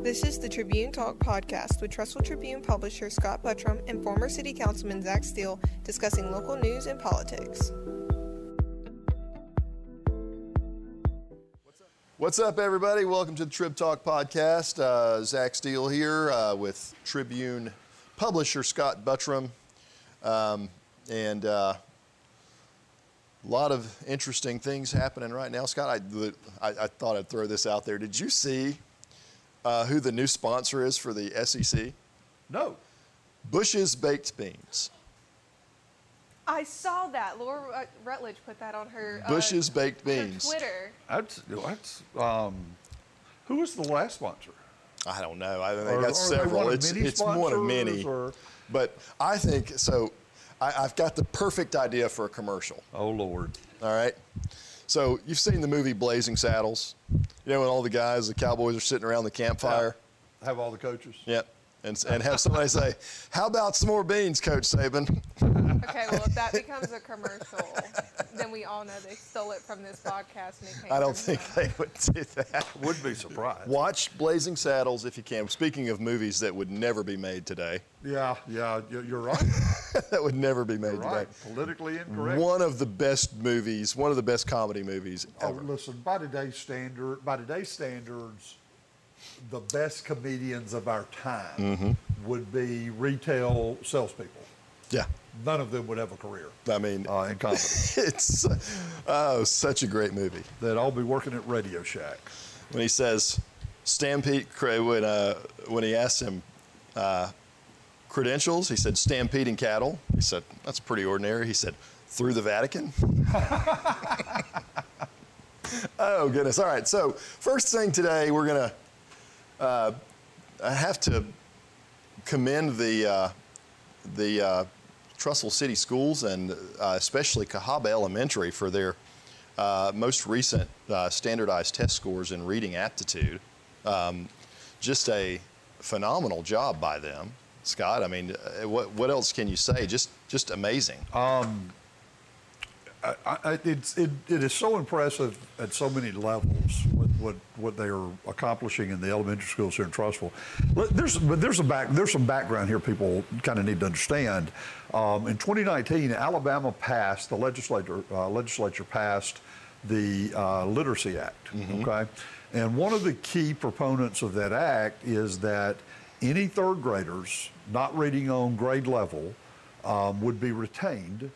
This is the Tribune Talk podcast with Trussville Tribune publisher Scott Buttram and former City Councilman Zack Steele discussing local news and politics. What's up, everybody? Welcome to the Trib Talk podcast. Uh, Zack Steele here uh, with Tribune publisher Scott Buttram. Um, and uh, a lot of interesting things happening right now. Scott, I, I, I thought I'd throw this out there. Did you see uh, who the new sponsor is for the SEC? No. Bush's Baked Beans. I saw that. Laura uh, Rutledge put that on her uh, Bush's Baked her Beans. Twitter. That's, that's um, who was the last sponsor? I don't know. I think Or- got several. one It's, it's one of many. or- But I think so. I, I've got the perfect idea for a commercial. Oh Lord. All right. So you've seen the movie Blazing Saddles. You know when all the guys, the cowboys, are sitting around the campfire. Have all the coaches. Yep. And, and have somebody say, "How about some more beans, Coach Saban?" Okay, well, if that becomes a commercial, then we all know they stole it from this podcast and it came I don't from think them. they would do that. Would be surprised. Watch Blazing Saddles if you can. Speaking of movies that would never be made today, Yeah, yeah, you- you're right. that would never be made You're today. right. Politically incorrect. One of the best movies, one of the best comedy movies Oh, ever. listen, by today's standard, by today's standards, the best comedians of our time Mm-hmm. would be retail salespeople. yeah. None of them would have a career I mean, uh, in comedy. it's oh, such a great movie. That I'll be working at Radio Shack. When he says Stampede, when uh, when he asked him uh, credentials, he said stampeding cattle. He said that's pretty ordinary. He said through the Vatican. oh goodness! All right. So first thing today, we're gonna. Uh, I have to commend the uh, the uh, Trussville City Schools and uh, especially Cahaba Elementary for their uh, most recent uh, standardized test scores in reading aptitude. Um, just a phenomenal job by them, Scott. I mean, uh, what what else can you say? Just just amazing. I, I, it's, it, it is so impressive at so many levels what, what, they are accomplishing in the elementary schools here in Trussville. But there's, but there's, a back, there's some background here people kind of need to understand. Um, in 2019, Alabama passed, the legislature, uh, legislature passed the uh, Literacy Act, okay? And one of the key proponents of that act is that any third graders not reading on grade level um, would be retained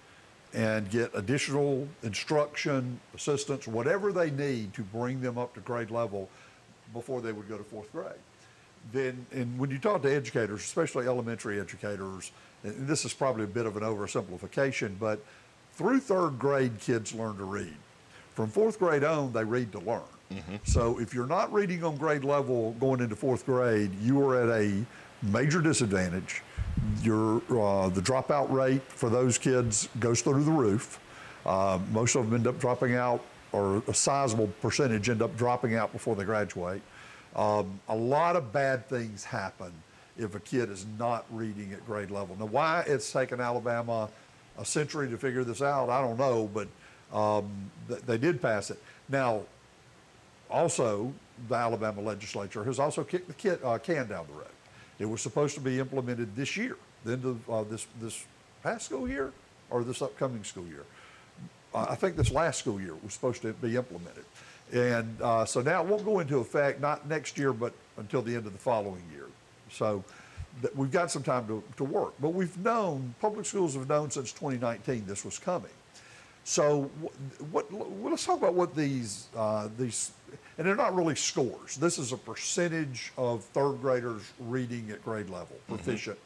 and get additional instruction, assistance, whatever they need to bring them up to grade level before they would go to fourth grade. Then, and when you talk to educators, especially elementary educators, and this is probably a bit of an oversimplification, but through third grade, kids learn to read. From fourth grade on, they read to learn. Mm-hmm. So if you're not reading on grade level going into fourth grade, you are at a major disadvantage. Your uh, the dropout rate for those kids goes through the roof. Uh, most of them end up dropping out, or a sizable percentage end up dropping out before they graduate. Um, a lot of bad things happen if a kid is not reading at grade level. Now, why it's taken Alabama a century to figure this out, I don't know, but um, th- they did pass it. Now, also, the Alabama legislature has also kicked the kid, uh, can down the road. It was supposed to be implemented this year, the end of uh, this this past school year or this upcoming school year. I think this last school year was supposed to be implemented, and uh, so now it won't go into effect not next year, but until the end of the following year. So we've got some time to, to work, but we've known public schools have known since 2019 this was coming. So wh- what, let's talk about what these uh, these and they're not really scores. This is a percentage of third graders reading at grade level, proficient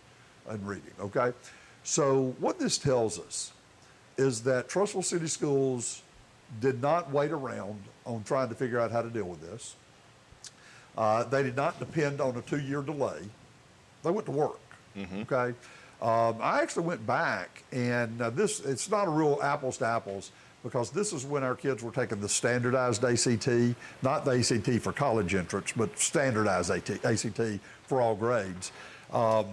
in reading. Okay, so what this tells us is that Trussville City Schools did not wait around on trying to figure out how to deal with this. Uh, they did not depend on a two-year delay. They went to work. Okay. Um, I actually went back, and uh, this it's not a real apples to apples because this is when our kids were taking the standardized ACT, not the ACT for college entrance, but standardized AT, ACT for all grades. Um,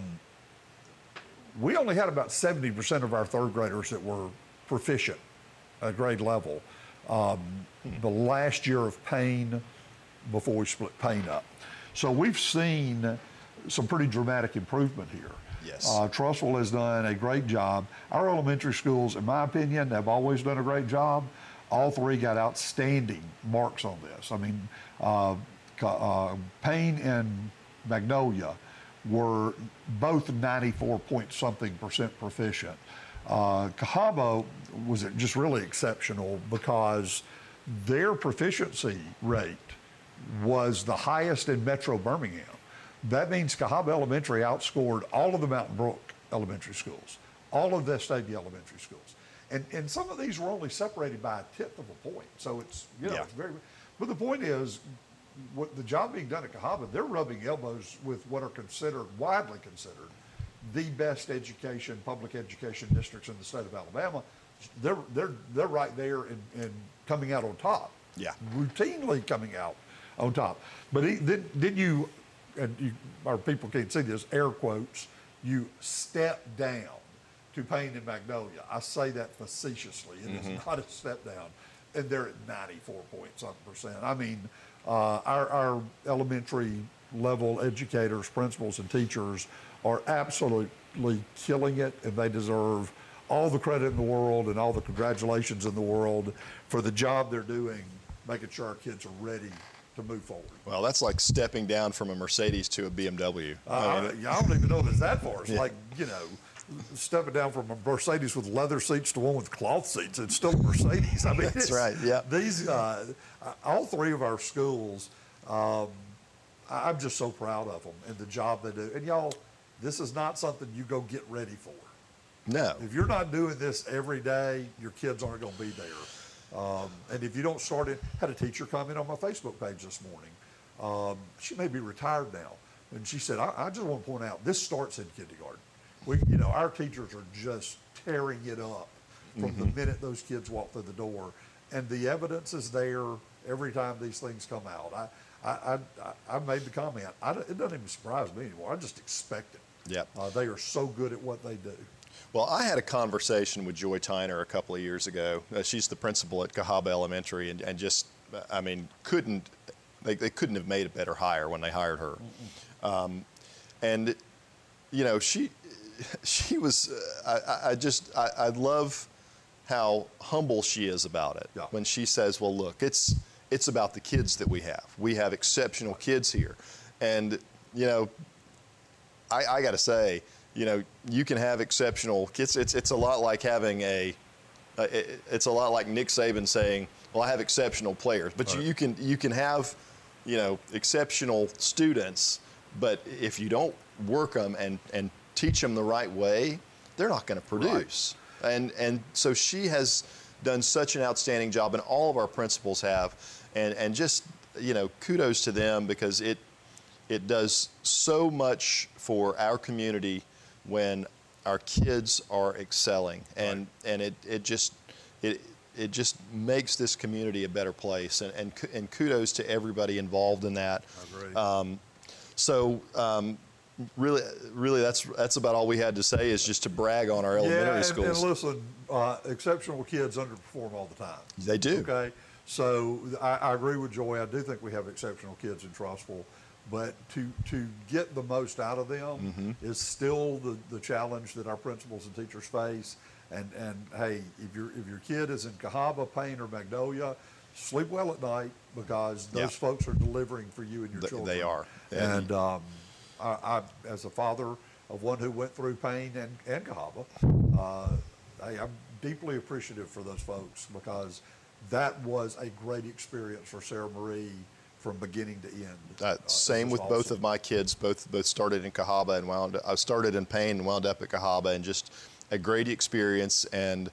we only had about 70% of our third graders that were proficient at grade level. Um, the last year of Payne, before we split Payne up. So we've seen some pretty dramatic improvement here. Yes. Uh, Trussville has done a great job. Our elementary schools, in my opinion, have always done a great job. All three got outstanding marks on this. I mean, uh, uh, Payne and Magnolia were both 94 point something percent proficient. Uh, Cahaba was just really exceptional because their proficiency rate was the highest in Metro Birmingham. That means Cahaba Elementary outscored all of the Mountain Brook elementary schools, all of the Vestavia elementary schools. And, and some of these were only separated by a tenth of a point. So it's, you know, Yeah. it's very, but the point is, what the job being done at Cahaba, they're rubbing elbows with what are considered, widely considered, the best education, public education districts in the state of Alabama. They're, they're, they're right there and, in coming out on top. Yeah. Routinely coming out on top. But he, then, then you, and you, our people can't see this, air quotes, you step down to Payne and Magnolia. I say that facetiously. It is not a step down. And they're at 94 point something percent. I mean, uh, our, our elementary level educators, principals, and teachers are absolutely killing it, and they deserve all the credit in the world and all the congratulations in the world for the job they're doing, making sure our kids are ready to move forward. Well, that's like stepping down from a Mercedes to a BMW. I, I, I don't even know if it's that far. It's Yeah. like, you know, stepping down from a Mercedes with leather seats to one with cloth seats. It's still a Mercedes. I mean, That's it's- right, yeah. These, uh, all three of our schools, um, I'm just so proud of them and the job they do. And y'all, this is not something you go get ready for. no. If you're not doing this every day, your kids aren't going to be there. Um, and if you don't start it, had a teacher comment on my Facebook page this morning. Um, she may be retired now, and she said, I, "I just want to point out this starts in kindergarten. We, you know, our teachers are just tearing it up from the minute those kids walk through the door, and the evidence is there every time these things come out. I, I, I, I made the comment. I, it doesn't even surprise me anymore. I just expect it. Yep. Uh, they are so good at what they do. Well, I had a conversation with Joy Tyner a couple of years ago. Uh, she's the principal at Cahaba Elementary, and, and just, I mean, couldn't they, they couldn't have made a better hire when they hired her. Um, and you know, she she was. Uh, I- I, I just I, I love how humble she is about it Yeah. when she says, "Well, look, it's it's about the kids that we have. We have exceptional kids here, and you know, I, I got to say, you know, you can have exceptional kids. It's it's a lot like having a. Uh, it, it's a lot like Nick Saban saying, "Well, I have exceptional players," but you, you can you can have, you know, exceptional students, but if you don't work them and and teach them the right way, they're not going to produce. And and so she has done such an outstanding job, and all of our principals have, and and just you know, kudos to them because it it does so much for our community when our kids are excelling and and it, it just it it just makes this community a better place and and, and kudos to everybody involved in that Agreed. um, so um, really really that's that's about all we had to say is just to brag on our elementary yeah, and, schools And listen, uh, exceptional kids underperform all the time. They do. Okay. So I, I agree with Joy. I do think we have exceptional kids in Trussville, but to to get the most out of them Mm-hmm. is still the, the challenge that our principals and teachers face. And and hey, if your if your kid is in Cahaba, Payne, or Magnolia, sleep well at night because those Yeah. folks are delivering for you and your Th- children. they are. And um, I, I, as a father of one who went through Payne and, and Cahaba, uh, hey, I'm deeply appreciative for those folks because that was a great experience for Sarah Marie from beginning to end. Uh, Uh, same with was both of my kids. Both both started in Cahaba and wound. I started in Payne and wound up at Cahaba, and just a great experience. And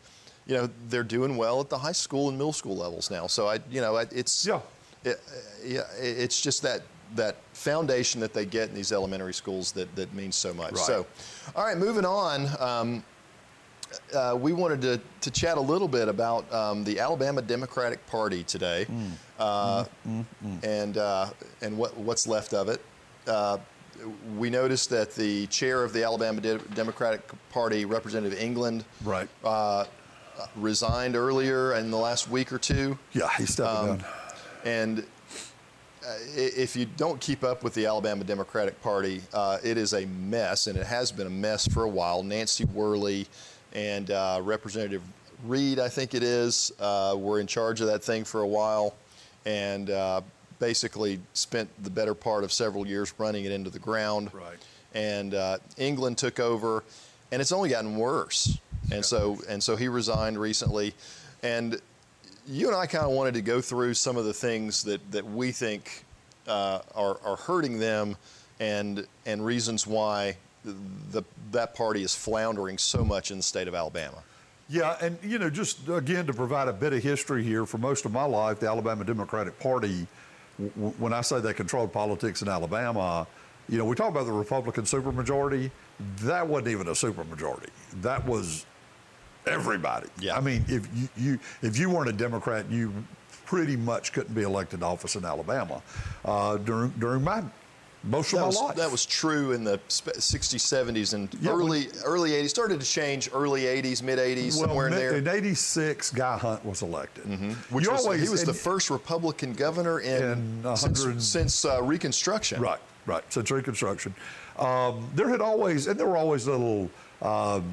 you know they're doing well at the high school and middle school levels now. So I, you know, it's Yeah. it, yeah, it's just that that foundation that they get in these elementary schools that that means so much. Right. So, all right, moving on. Um, uh, we wanted to, to chat a little bit about um, the Alabama Democratic Party today, uh, and uh, and what what's left of it. Uh, we noticed that the chair of the Alabama De- Democratic Party, Representative England, Right. uh, resigned earlier in the last week or two. yeah, he's stepping Um, down. and uh, if you don't keep up with the Alabama Democratic Party, uh, it is a mess, and it has been a mess for a while. Nancy Worley and uh, Representative Reed, I think it is, uh, were in charge of that thing for a while, and uh, basically spent the better part of several years running it into the ground. Right. And uh, England took over, and it's only gotten worse. And so, and so he resigned recently, and you and I kind of wanted to go through some of the things that, that we think uh, are, are hurting them and, and reasons why the, that party is floundering so much in the state of Alabama. Yeah, and you know, just again to provide a bit of history here, for most of my life, the Alabama Democratic Party, w- when I say they controlled politics in Alabama, you know, we talk about the Republican supermajority. That wasn't even a supermajority. That was everybody. Yeah. I mean, if you, you if you weren't a Democrat, you pretty much couldn't be elected to office in Alabama uh, during during my most of That my was, life. that was true in the sp- 60s, 70s, and Yeah, early early 80s. Started to change early 80s, mid 80s, somewhere in there. In '86, Guy Hunt was elected. Which was, always- he was the first Republican governor in, In since, since uh, Reconstruction. Right, right. Since Reconstruction, um, there had always, and there were always little um,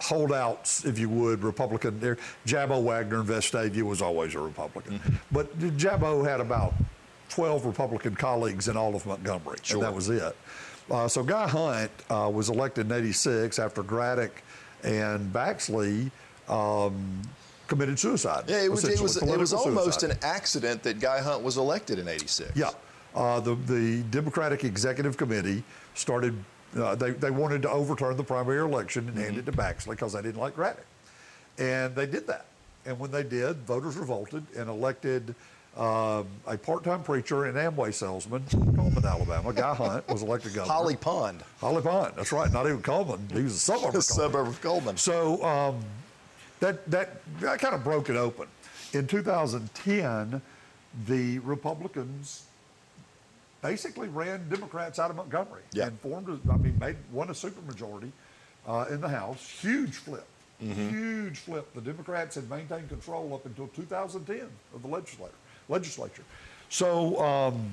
holdouts, if you would, Republican. There, Jabo Waggoner in Vestavia was always a Republican, Mm-hmm. but Jabo had about 12 Republican colleagues in all of Montgomery, Sure. and that was it. Uh, so Guy Hunt uh, was elected in '86 after Graddick and Baxley um, committed suicide. Yeah, it was, it was, it was almost suicide. an accident that Guy Hunt was elected in 86. Yeah. Uh, the, the Democratic Executive Committee started, uh, they, they wanted to overturn the primary election and hand it to Baxley because they didn't like Graddick. And they did that. And when they did, voters revolted and elected um, a part time preacher and Amway salesman Cullman, Alabama. Guy Hunt was elected governor. Holly Pond, Holly Pond, that's right. Not even Cullman. He was a suburb a of Cullman. suburb of Cullman. So um, that, that, that kind of broke it open. In 2010, the Republicans basically ran Democrats out of Montgomery Yeah. and formed, a, I mean, made won a supermajority uh, in the House. Huge flip. Huge flip. The Democrats had maintained control up until 2010 of the legislature. Legislature. So um,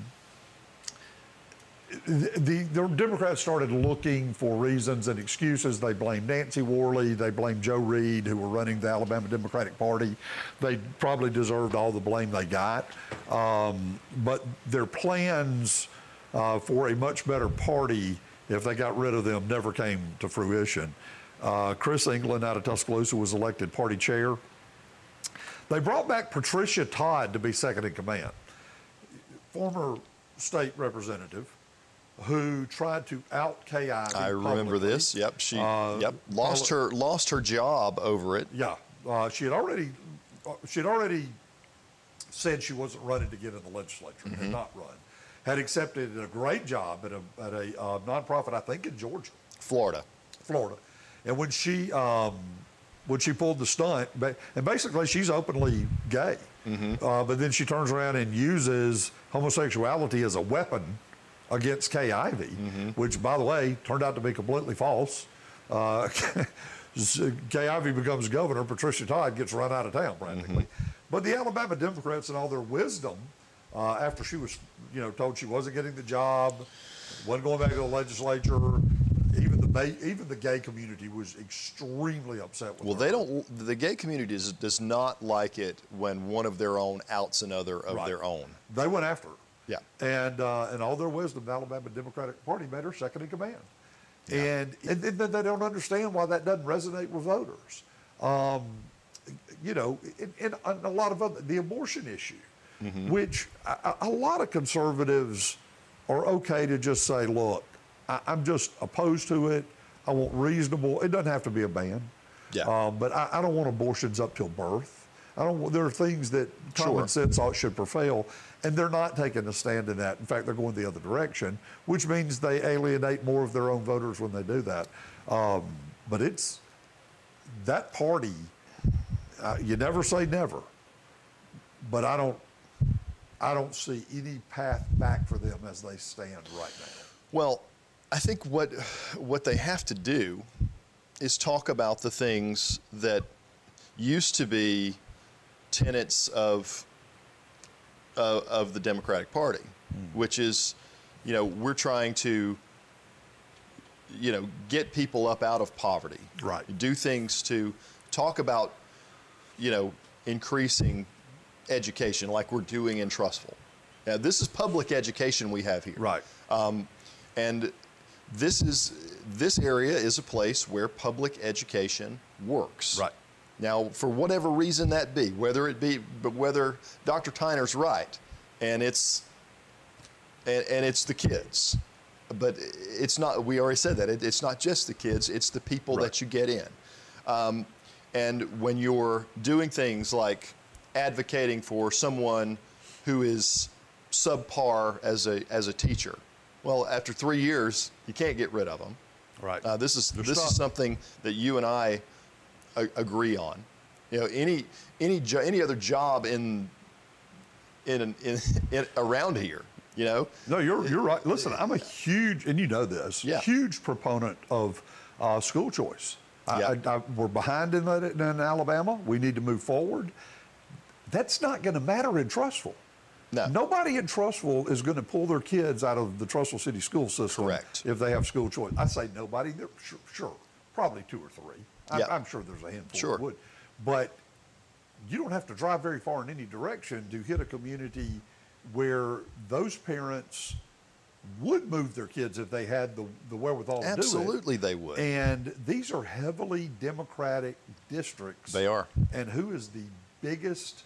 the, the Democrats started looking for reasons and excuses. They blamed Nancy Worley. They blamed Joe Reed, who were running the Alabama Democratic Party. They probably deserved all the blame they got. Um, but their plans uh, for a much better party, if they got rid of them, never came to fruition. Uh, Chris England out of Tuscaloosa was elected party chair. They brought back Patricia Todd to be second in command, former state representative who tried to out KI. I remember publicly. this. Yep, she Uh, yep lost her lost her job over it. Yeah, uh, she had already uh, she had already said she wasn't running to get in the legislature. Mm-hmm. Had not run. Had accepted a great job at a at a uh, nonprofit, I think in Georgia. Florida. Florida. And when she um, when she pulled the stunt, and basically she's openly gay, uh, but then she turns around and uses homosexuality as a weapon against Kay Ivey, which, by the way, turned out to be completely false. Uh, Kay Ivey becomes governor, Patricia Todd gets run out of town practically. But the Alabama Democrats, in all their wisdom, uh, after she was, you know, told she wasn't getting the job, wasn't going back to the legislature, even the even the gay community was extremely upset with Well, her. they don't. The gay community does, does not like it when one of their own outs another of Right. their own. They went after her. Yeah. And uh, in all their wisdom, the Alabama Democratic Party made her second in command. And, and then they don't understand why that doesn't resonate with voters. Um, you know, and, and a lot of other, the abortion issue, which a, a lot of conservatives are okay to just say, look, I, I'm just opposed to it. I want reasonable. It doesn't have to be a ban. Yeah. Um, but I, I don't want abortions up till birth. I don't. There are things that common Sure. sense ought should prevail, and they're not taking a stand in that. In fact, they're going the other direction, which means they alienate more of their own voters when they do that. Um, but it's that party. Uh, you never say never, but I don't. I don't see any path back for them as they stand right now. Well, I think what what they have to do is talk about the things that used to be tenets of of, of the Democratic Party, which is, you know, we're trying to, you know, get people up out of poverty. Right. Do things to talk about, you know, increasing education like we're doing in Trussville. Now, this is public education we have here. Right. Um, and this is this area is a place where public education works. Right. Now, for whatever reason that be, whether it be, but whether Dr. Tyner's right, and it's and, and it's the kids, but it's not. We already said that it, it's not just the kids; it's the people Right. that you get in. Um, and when you're doing things like advocating for someone who is subpar as a as a teacher, well, after three years, you can't get rid of them. Right. Uh, this is They're this stuck. is something that you and I a- agree on. You know, any any jo- any other job in in, an, in in around here, you know, No, you're you're right. Listen, I'm a huge, and you know this, Yeah. huge proponent of uh, school choice. Yeah. I, I, we're behind in, that, in Alabama. We need to move forward. That's not going to matter in Trussville. No. Nobody in Trussville is going to pull their kids out of the Trussville City school system Correct. if they have school choice. I say nobody. Sure, sure, probably two or three. I'm, I'm sure there's a handful Sure. that would. But you don't have to drive very far in any direction to hit a community where those parents would move their kids if they had the, the wherewithal to do it. absolutely they would. And these are heavily Democratic districts. They are. And who is the biggest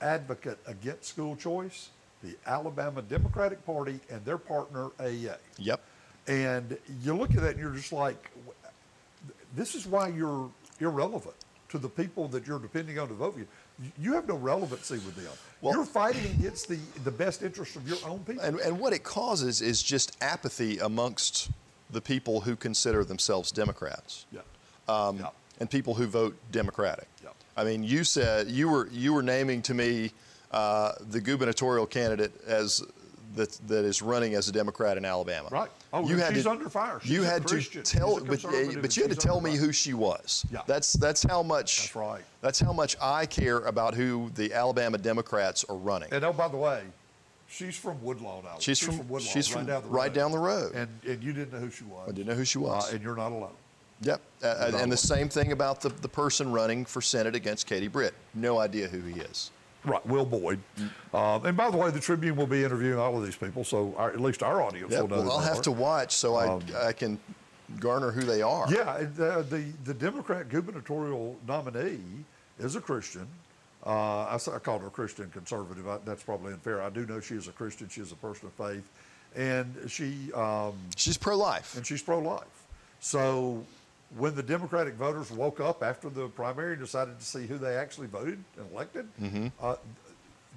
advocate against school choice? The Alabama Democratic Party and their partner AA. yep. And you look at that and you're just like, this is why you're irrelevant to the people that you're depending on to vote for you. You have no relevancy with them. Well- you're fighting against the, the best interest of your own people. And and what it causes is just apathy amongst the people who consider themselves Democrats. yeah. um, Yeah. and people who vote Democratic. I mean, you said you were you were naming to me uh, the gubernatorial candidate as that that is running as a Democrat in Alabama. Right. Oh, you she's under fire. you She's a had Christian. to tell, but, but you had to tell me under who she was. Yeah. That's that's how much. That's right. That's how much I care about who the Alabama Democrats are running. And oh, by the way, she's from Woodlawn, Alabama. She's from- Woodlawn, she's right from down the right road. down the road. And and you didn't know who she was. I didn't know who she was. Uh, and you're not alone. Yep. Uh, and- and the same thing about the, the person running for Senate against Katie Britt. No idea who he is. Right, Will Boyd. Um, and by the way, the Tribune will be interviewing all of these people, so our, at least our audience Yep. will know. Well, I'll have to watch so I, I can garner who they are. Yeah, and, uh, the the Democrat gubernatorial nominee is a Christian. Uh, I, I called her a Christian conservative. I, that's probably unfair. I do know she is a Christian. She is a person of faith, and she um, She's pro life. and she's pro-life. So when the Democratic voters woke up after the primary and decided to see who they actually voted and elected, Mm-hmm. uh,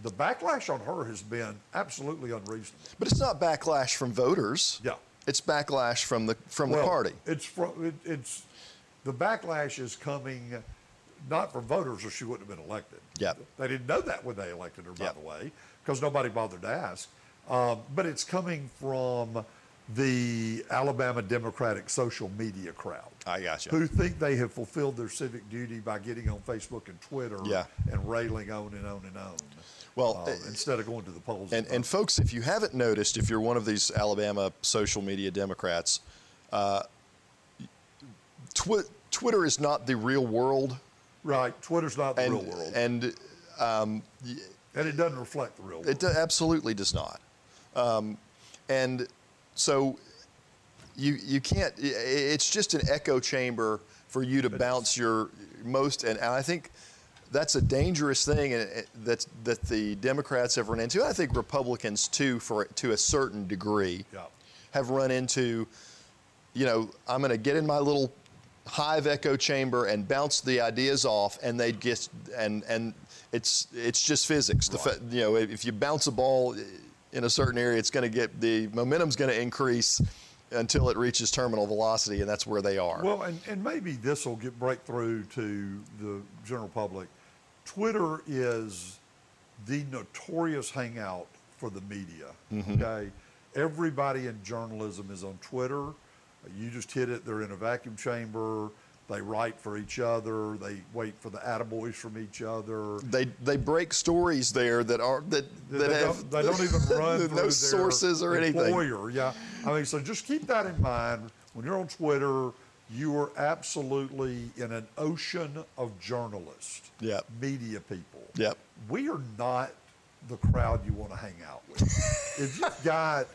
the backlash on her has been absolutely unreasonable. But it's not backlash from voters. Yeah. It's backlash from the from the party. It's from it, it's the backlash is coming not from voters, or she wouldn't have been elected. Yep. They didn't know that when they elected her, by Yep. the way, because nobody bothered to ask. Um, but it's coming from the Alabama Democratic social media crowd. I got you. Who think they have fulfilled their civic duty by getting on Facebook and Twitter Yeah. and railing on and on and on. Well, um, uh, instead of going to the polls. And, and folks, if you haven't noticed, if you're one of these Alabama social media Democrats, uh, twi- Twitter is not the real world, right, Twitter's not the and real world, and and it doesn't reflect the real world. It do- absolutely does not. Um, and so you you can't. It's just an echo chamber for you to bounce your most. And, and I think that's a dangerous thing, that that the Democrats have run into. I think Republicans too, for to a certain degree, Yeah. have run into. You know, I'm going to get in my little hive echo chamber and bounce the ideas off, and they just and and it's it's just physics. The fa- you know, if you bounce a ball in a certain area, it's going to get the momentum's going to increase until it reaches terminal velocity, and that's where they are. Well, and, and maybe this will get breakthrough to the general public. Twitter is the notorious hangout for the media. Mm-hmm. Okay, everybody in journalism is on Twitter. You just hit it; they're in a vacuum chamber. They write for each other. They wait for the attaboys from each other. They they break stories there that are that that they, have don't, they don't even run no sources or anything. employer. Yeah, I mean, so just keep that in mind when you're on Twitter. You are absolutely in an ocean of journalists, Yep. media people. Yep. We are not the crowd you want to hang out with. if you've got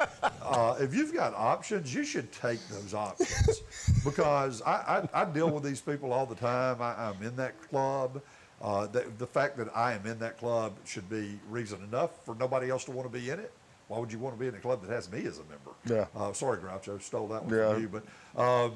uh, if you've got options, you should take those options because I, I, I deal with these people all the time. I, I'm in that club. Uh, the, the fact that I am in that club should be reason enough for nobody else to want to be in it. Why would you want to be in a club that has me as a member? Yeah. Uh, sorry, Groucho, stole that one Yeah. from you. But um,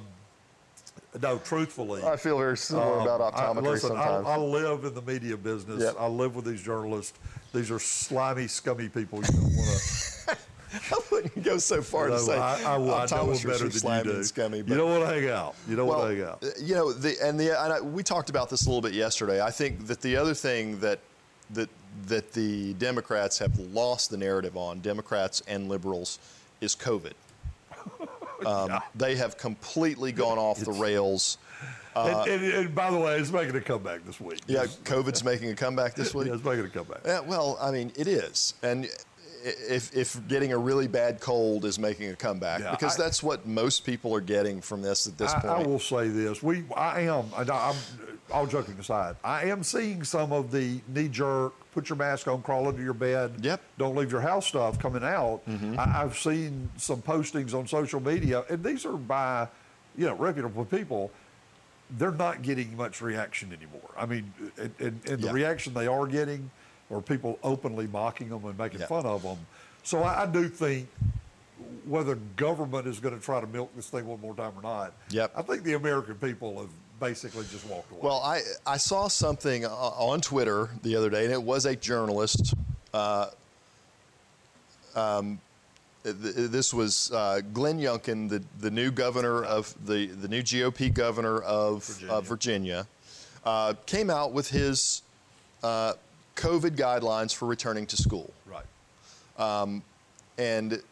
no, truthfully, I feel very similar about um, I- optometry listen, I, sometimes. I live in the media business. Yep. I live with these journalists. These are slimy, scummy people. You don't want to. I wouldn't go so far to say I, I, I know better than slimy you do. and scummy. you but- don't want to hang out. You don't well, want to hang out. uh, You know, the, and the and I, we talked about this a little bit yesterday. I think that the other thing that that that the Democrats have lost the narrative on, Democrats and liberals, is COVID. Um, They have completely gone off the rails. And, and, and by the way, it's making a comeback this week. uh, Yeah, COVID's making a comeback this week. Yeah, it's making a comeback. Yeah, well, I mean, it is, and if if getting a really bad cold is making a comeback, Yeah, because I- that's what most people are getting from this at this I, point. I will say this: we, I am, and I'm, all joking aside, I am seeing some of the knee-jerk, put your mask on, crawl under your bed, Yep. don't leave your house stuff coming out. Mm-hmm. I, I've seen some postings on social media, and these are by, you know, reputable people. They're not getting much reaction anymore. I mean, and, and, and the Yeah. reaction they are getting are people openly mocking them and making Yeah. fun of them. So I, I do think whether government is going to try to milk this thing one more time or not. Yep. I think the American people have basically just walked away. Well, I, I saw something uh, on Twitter the other day, and it was a journalist. Uh, um, this was uh, Glenn Youngkin, the, the new governor of the, the new GOP governor of Virginia, of Virginia uh, came out with his uh, COVID guidelines for returning to school. right. and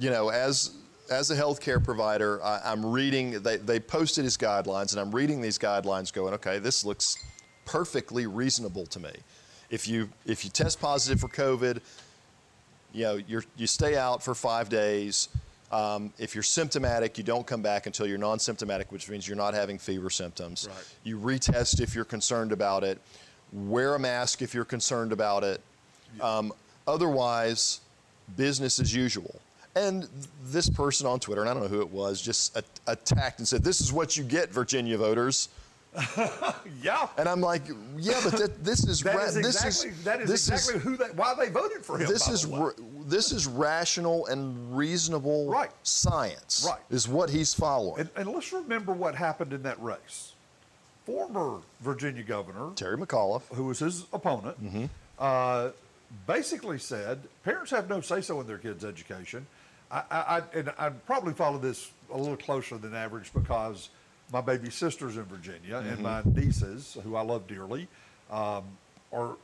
you know as as a healthcare provider I, i'm reading they, they posted his guidelines and i'm reading these guidelines going okay this looks perfectly reasonable to me if you if you test positive for covid you know you're, you stay out for five days um, if you're symptomatic you don't come back until you're non-symptomatic which means you're not having fever symptoms Right. you retest if you're concerned about it wear a mask if you're concerned about it um, otherwise business as usual. And this person on Twitter, and I don't know who it was, just a- attacked and said, "This is what you get, Virginia voters." Yeah. And I'm like, "Yeah, but that, this is That is this is that is this exactly who they, why they voted for him. this is the way. ra- this is rational and reasonable Right. science. Right. is what he's following. and, and let's remember what happened in that race. Former Virginia governor, Terry McAuliffe. who was his opponent, Mm-hmm. uh, basically said parents have no say so in their kids' education. I, I, I, and I probably follow this a little closer than average because my baby sister's in Virginia and Mm-hmm. my nieces, who I love dearly, um, are,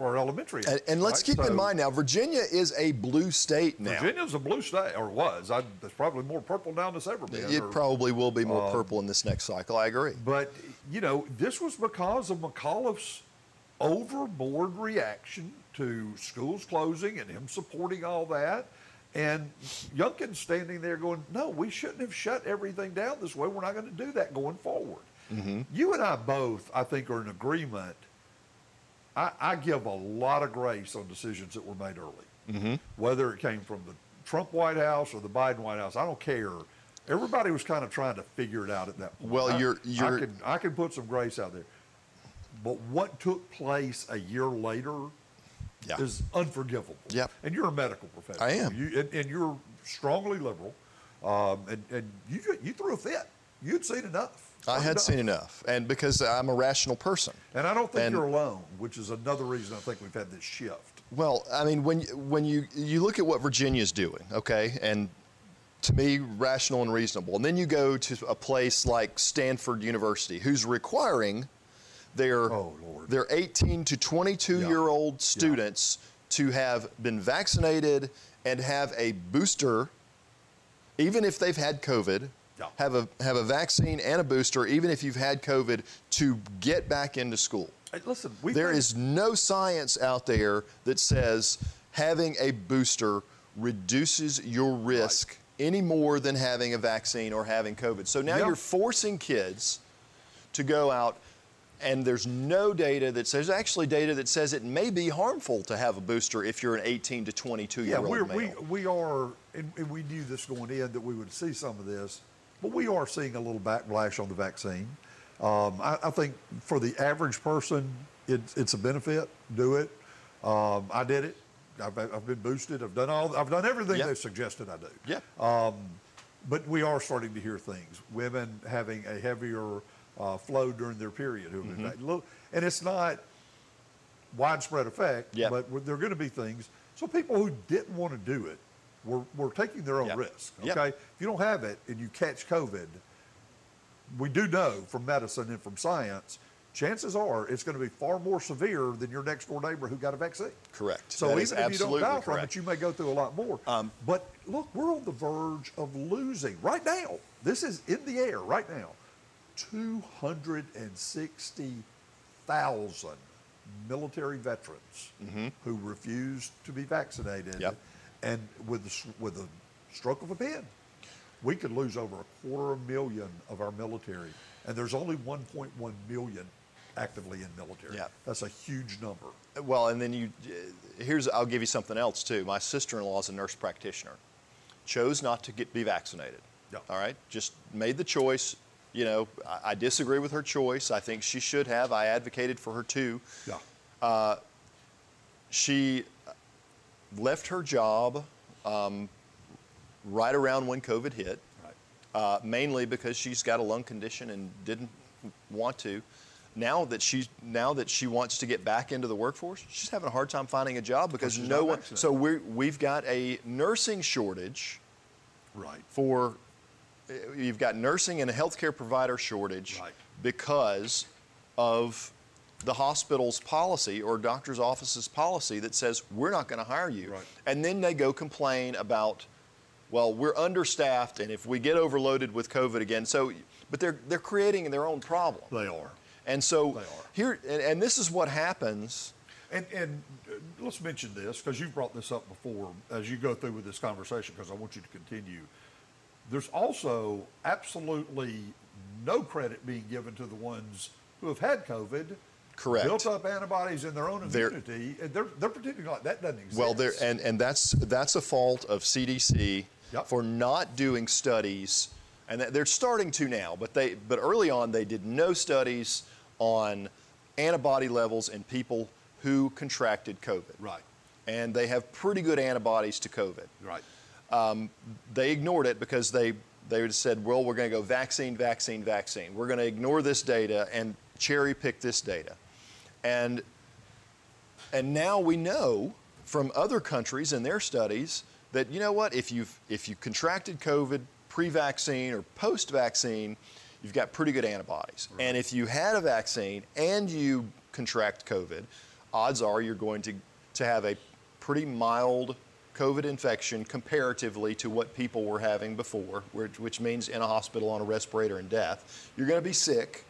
are elementary. And, and let's right? keep in mind now, Virginia is a blue state now. Virginia's a blue state, or was. I, there's probably more purple now than it's ever been. It or- probably will be more Um, purple in this next cycle. I agree. But, you know, this was because of McAuliffe's overboard reaction to schools closing and him supporting all that. And Youngkin standing there going, no, we shouldn't have shut everything down this way. We're not going to do that going forward. Mm-hmm. You and I both, I think, are in agreement. I, I give a lot of grace on decisions that were made early, mm-hmm. whether it came from the Trump White House or the Biden White House. I don't care. Everybody was kind of trying to figure it out at that point. Well, I- you're- you're- I can I can put some grace out there, but what took place a year later Yeah. is unforgivable. Yep. And you're a medical professional. I am. You, and, and you're strongly liberal, um, and and you you threw a fit. You'd seen enough. I had seen enough, and because I'm a rational person. And I don't think And- you're alone, which is another reason I think we've had this shift. Well, I mean, when when you you look at what Virginia's doing, okay, and to me, rational and reasonable, and then you go to a place like Stanford University, who's requiring their Oh, their 18 to 22 Yeah. year old students to have been vaccinated and have a booster, even if they've had COVID, Yeah. have a have a vaccine and a booster, even if you've had COVID, to get back into school. Hey, listen, There is no science out there that says having a booster reduces your risk any more than having a vaccine or having COVID. So now Yeah. you're forcing kids to go out and there's no data that says there's actually data that says it may be harmful to have a booster if you're an 18 to 22 year Yeah, old we're, male. we we are, and, and we knew this going in that we would see some of this, but we are seeing a little backlash on the vaccine. Um, I, I think for the average person, it's it's a benefit. Do it. Um, I did it. I've, I've been boosted. I've done all. I've done everything Yeah. they've suggested I do. yeah. But we are starting to hear things. Women having a heavier uh, flow during their period. who have Mm-hmm. been And it's not widespread effect, Yeah. but there are going to be things. So people who didn't want to do it were, were taking their own Yeah. risk. Okay, if you don't have it and you catch COVID, we do know from medicine and from science, chances are it's going to be far more severe than your next door neighbor who got a vaccine. Correct. So That even if you don't die from it, you may go through a lot more. Um, but look, we're on the verge of losing right now. This is in the air right now. 260,000 military veterans who refused to be vaccinated. Mm-hmm. Yep. And with the, with a stroke of a pen, we could lose over a quarter of a million of our military. And there's only 1.1 million actively in military. Yeah. That's a huge number. Well, and then you, here's, I'll give you something else too. My sister in law is a nurse practitioner, chose not to get, be vaccinated. Yeah. All right. Just made the choice. You know, I, I disagree with her choice. I think she should have. I advocated for her too. Yeah. She left her job um, right around when COVID hit, Right. uh, mainly because she's got a lung condition and didn't want to. Now that she now that she wants to get back into the workforce, she's having a hard time finding a job because no one. So we we've got a nursing shortage Right. for uh, you've got nursing and a healthcare provider shortage Right. because of the hospital's policy or doctor's office's policy that says we're not going to hire you. Right. And then they go complain about well, we're understaffed and if we get overloaded with COVID again, so but they're they're creating their own problem. They are. And so They are. here and, and this is what happens And, and uh, let's mention this because you've brought this up before as you go through with this conversation because I want you to continue. There's also absolutely no credit being given to the ones who have had COVID, Correct. built up antibodies in their own They're- immunity, and they're, they're pretending like that doesn't exist. Well, there and, and that's that's a fault of CDC Yep. for not doing studies, and they're starting to now. But they but early on they did no studies on antibody levels in people who contracted COVID. Right. And they have pretty good antibodies to COVID. Right. Um, they ignored it because they they said, well, we're going to go vaccine, vaccine, vaccine. We're going to ignore this data and cherry pick this data, and and now we know from other countries and their studies that you know what if you've if you contracted COVID pre-vaccine or post-vaccine, you've got pretty good antibodies. And if you had a vaccine and you contract COVID, odds are you're going to to have a pretty mild COVID infection comparatively to what people were having before, which, which means in a hospital on a respirator and death. You're going to be sick,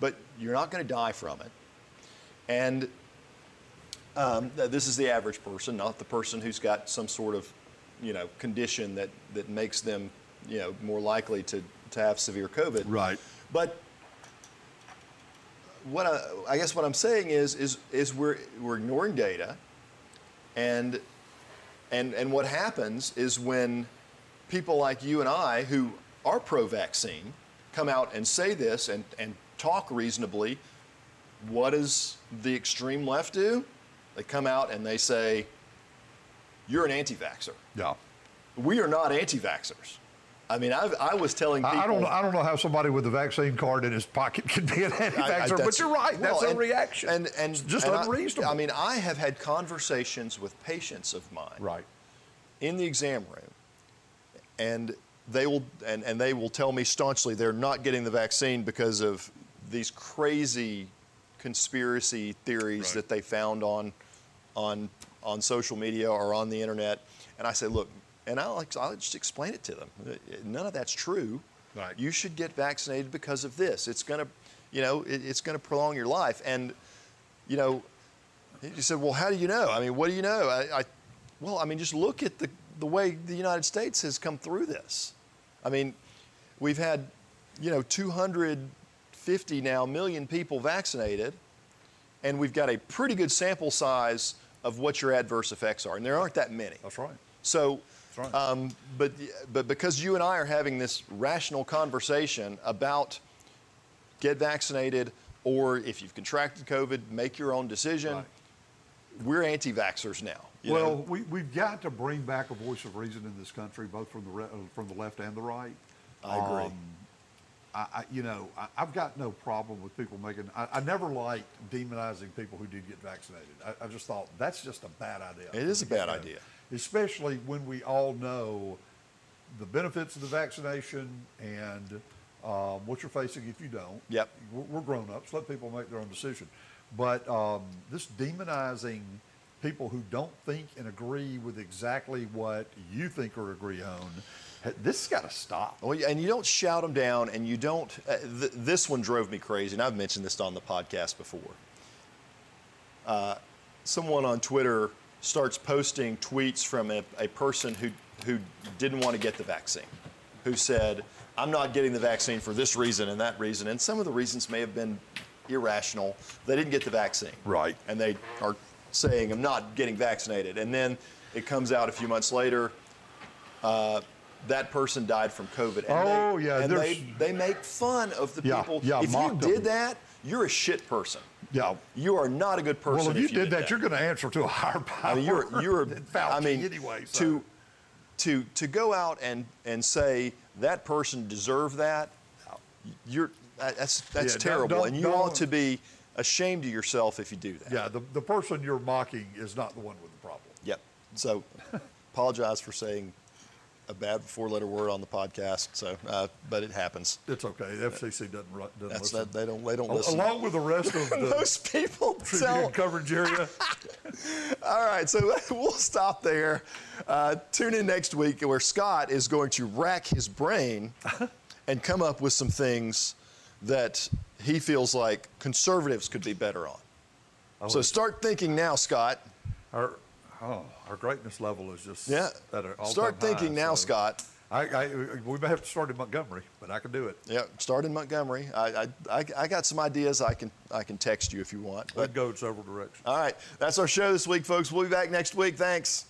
but you're not going to die from it. And um, this is the average person, not the person who's got some sort of, you know, condition that, that makes them, you know, more likely to, to have severe COVID. Right. But what I, I guess what I'm saying is, is, is we're, we're ignoring data, and, and, and what happens is when people like you and I, who are pro-vaccine, come out and say this and, and talk reasonably, what does the extreme left do? They come out and they say, you're an anti-vaxxer. Yeah. We are not anti-vaxxers. I mean, I've, I was telling people. I, I don't. know- I don't know how somebody with a vaccine card in his pocket could be an I- I- anti-vaxxer, but you're right. well, That's a and- reaction. And, and It's just and I- unreasonable. I, mean, I have had conversations with patients of mine right. in the exam room, and they will and, and they will tell me staunchly they're not getting the vaccine because of these crazy conspiracy theories Right. that they found on on on social media or on the internet. And I say, look, and I'll, I'll just explain it to them. Uh, uh, none of that's true. Right. You should get vaccinated because of this. It's going to, you know, it, it's going to prolong your life. And, you know, you said, well, how do you know? I mean, what do you know? I, I well, I mean, just look at the, the way the United States has come through this. I mean, we've had, you know, 250 now million people vaccinated, and we've got a pretty good sample size of what your adverse effects are, and there aren't that many. That's right. So, right. um, but but because you and I are having this rational conversation about get vaccinated, or if you've contracted COVID, make your own decision. Right. We're anti-vaxxers now. you well, know? we, we've got to bring back a voice of reason in this country, both from the re- uh, from the left and the right. I agree. Um, I, I, you know, I, I've got no problem with people making. I, I never liked demonizing people who did get vaccinated. I, I just thought that's just a bad idea. It is a bad get-go. idea. especially when we all know the benefits of the vaccination and um, what you're facing if you don't. Yep. We're, we're grown ups. Let people make their own decision. But um, this demonizing people who don't think and agree with exactly what you think or agree on, this has got to stop. Well, and you don't shout them down, and you don't. Uh, th- this one drove me crazy, and I've mentioned this on the podcast before. Uh, someone on Twitter starts posting tweets from a, a person who who didn't want to get the vaccine, who said, "I'm not getting the vaccine for this reason and that reason," and some of the reasons may have been irrational. They didn't get the vaccine, Right. And they are saying, "I'm not getting vaccinated," and then it comes out a few months later uh, that person died from COVID. And Oh, they, yeah, And they, they make fun of the Yeah, people. yeah, if you mocked them. did that, you're a shit person. Yeah. You are not a good person. Well, if you did that, you're going to answer to a higher power. I mean, you're you're. I mean, anyway. So. to to to go out and and say that person deserved that, you're that's that's Yeah, don't- terrible, don't- and you don't- ought to be ashamed of yourself if you do that. yeah, the, the person you're mocking is not the one with the problem. Yep. So, apologize for saying a bad four-letter word on the podcast. So, uh, but it happens. It's okay. The FCC doesn't, doesn't That's listen. that. They don't. They don't Al- listen. Along with the rest of the Most people Tribune tell. coverage area. All right, so we'll stop there. Uh, tune in next week where Scott is going to rack his brain and come up with some things that he feels like conservatives could be better on. Oh, so start thinking now, Scott. Our, oh, our greatness level is just Yeah. Start thinking high, now, so Scott. I, I, we may have to start in Montgomery, but I can do it. Yeah, start in Montgomery. I, I, I, I got some ideas. I can, I can text you if you want. But, I'd go in several directions. all right, that's our show this week, folks. We'll be back next week. Thanks.